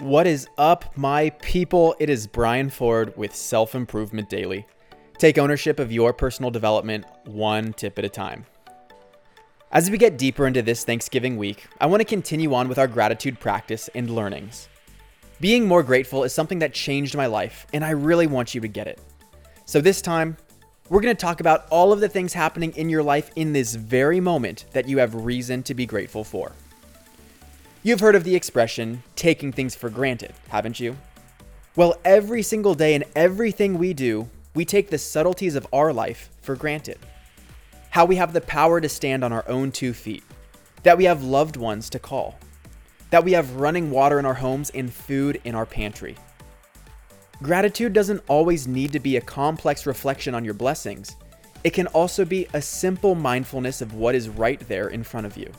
What is up, my people? It is Brian Ford with Self Improvement Daily. Take ownership of your personal development one tip at a time. As we get deeper into this Thanksgiving week, I want to continue on with our gratitude practice and learnings. Being more grateful is something that changed my life, and I really want you to get it. So, this time, we're going to talk about all of the things happening in your life in this very moment that you have reason to be grateful for. You've heard of the expression, taking things for granted, haven't you? Well, every single day in everything we do, we take the subtleties of our life for granted. How we have the power to stand on our own two feet, that we have loved ones to call, that we have running water in our homes and food in our pantry. Gratitude doesn't always need to be a complex reflection on your blessings. It can also be a simple mindfulness of what is right there in front of you.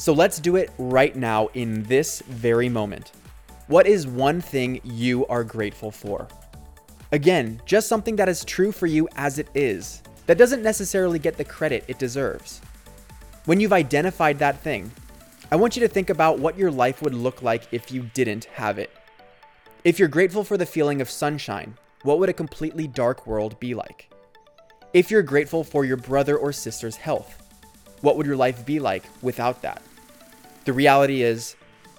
So let's do it right now in this very moment. What is one thing you are grateful for? Again, just something that is true for you as it is, that doesn't necessarily get the credit it deserves. When you've identified that thing, I want you to think about what your life would look like if you didn't have it. If you're grateful for the feeling of sunshine, what would a completely dark world be like? If you're grateful for your brother or sister's health, what would your life be like without that? The reality is,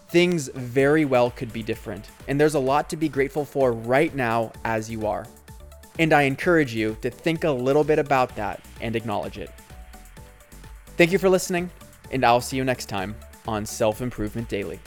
things very well could be different, and there's a lot to be grateful for right now as you are. And I encourage you to think a little bit about that and acknowledge it. Thank you for listening, and I'll see you next time on Self Improvement Daily.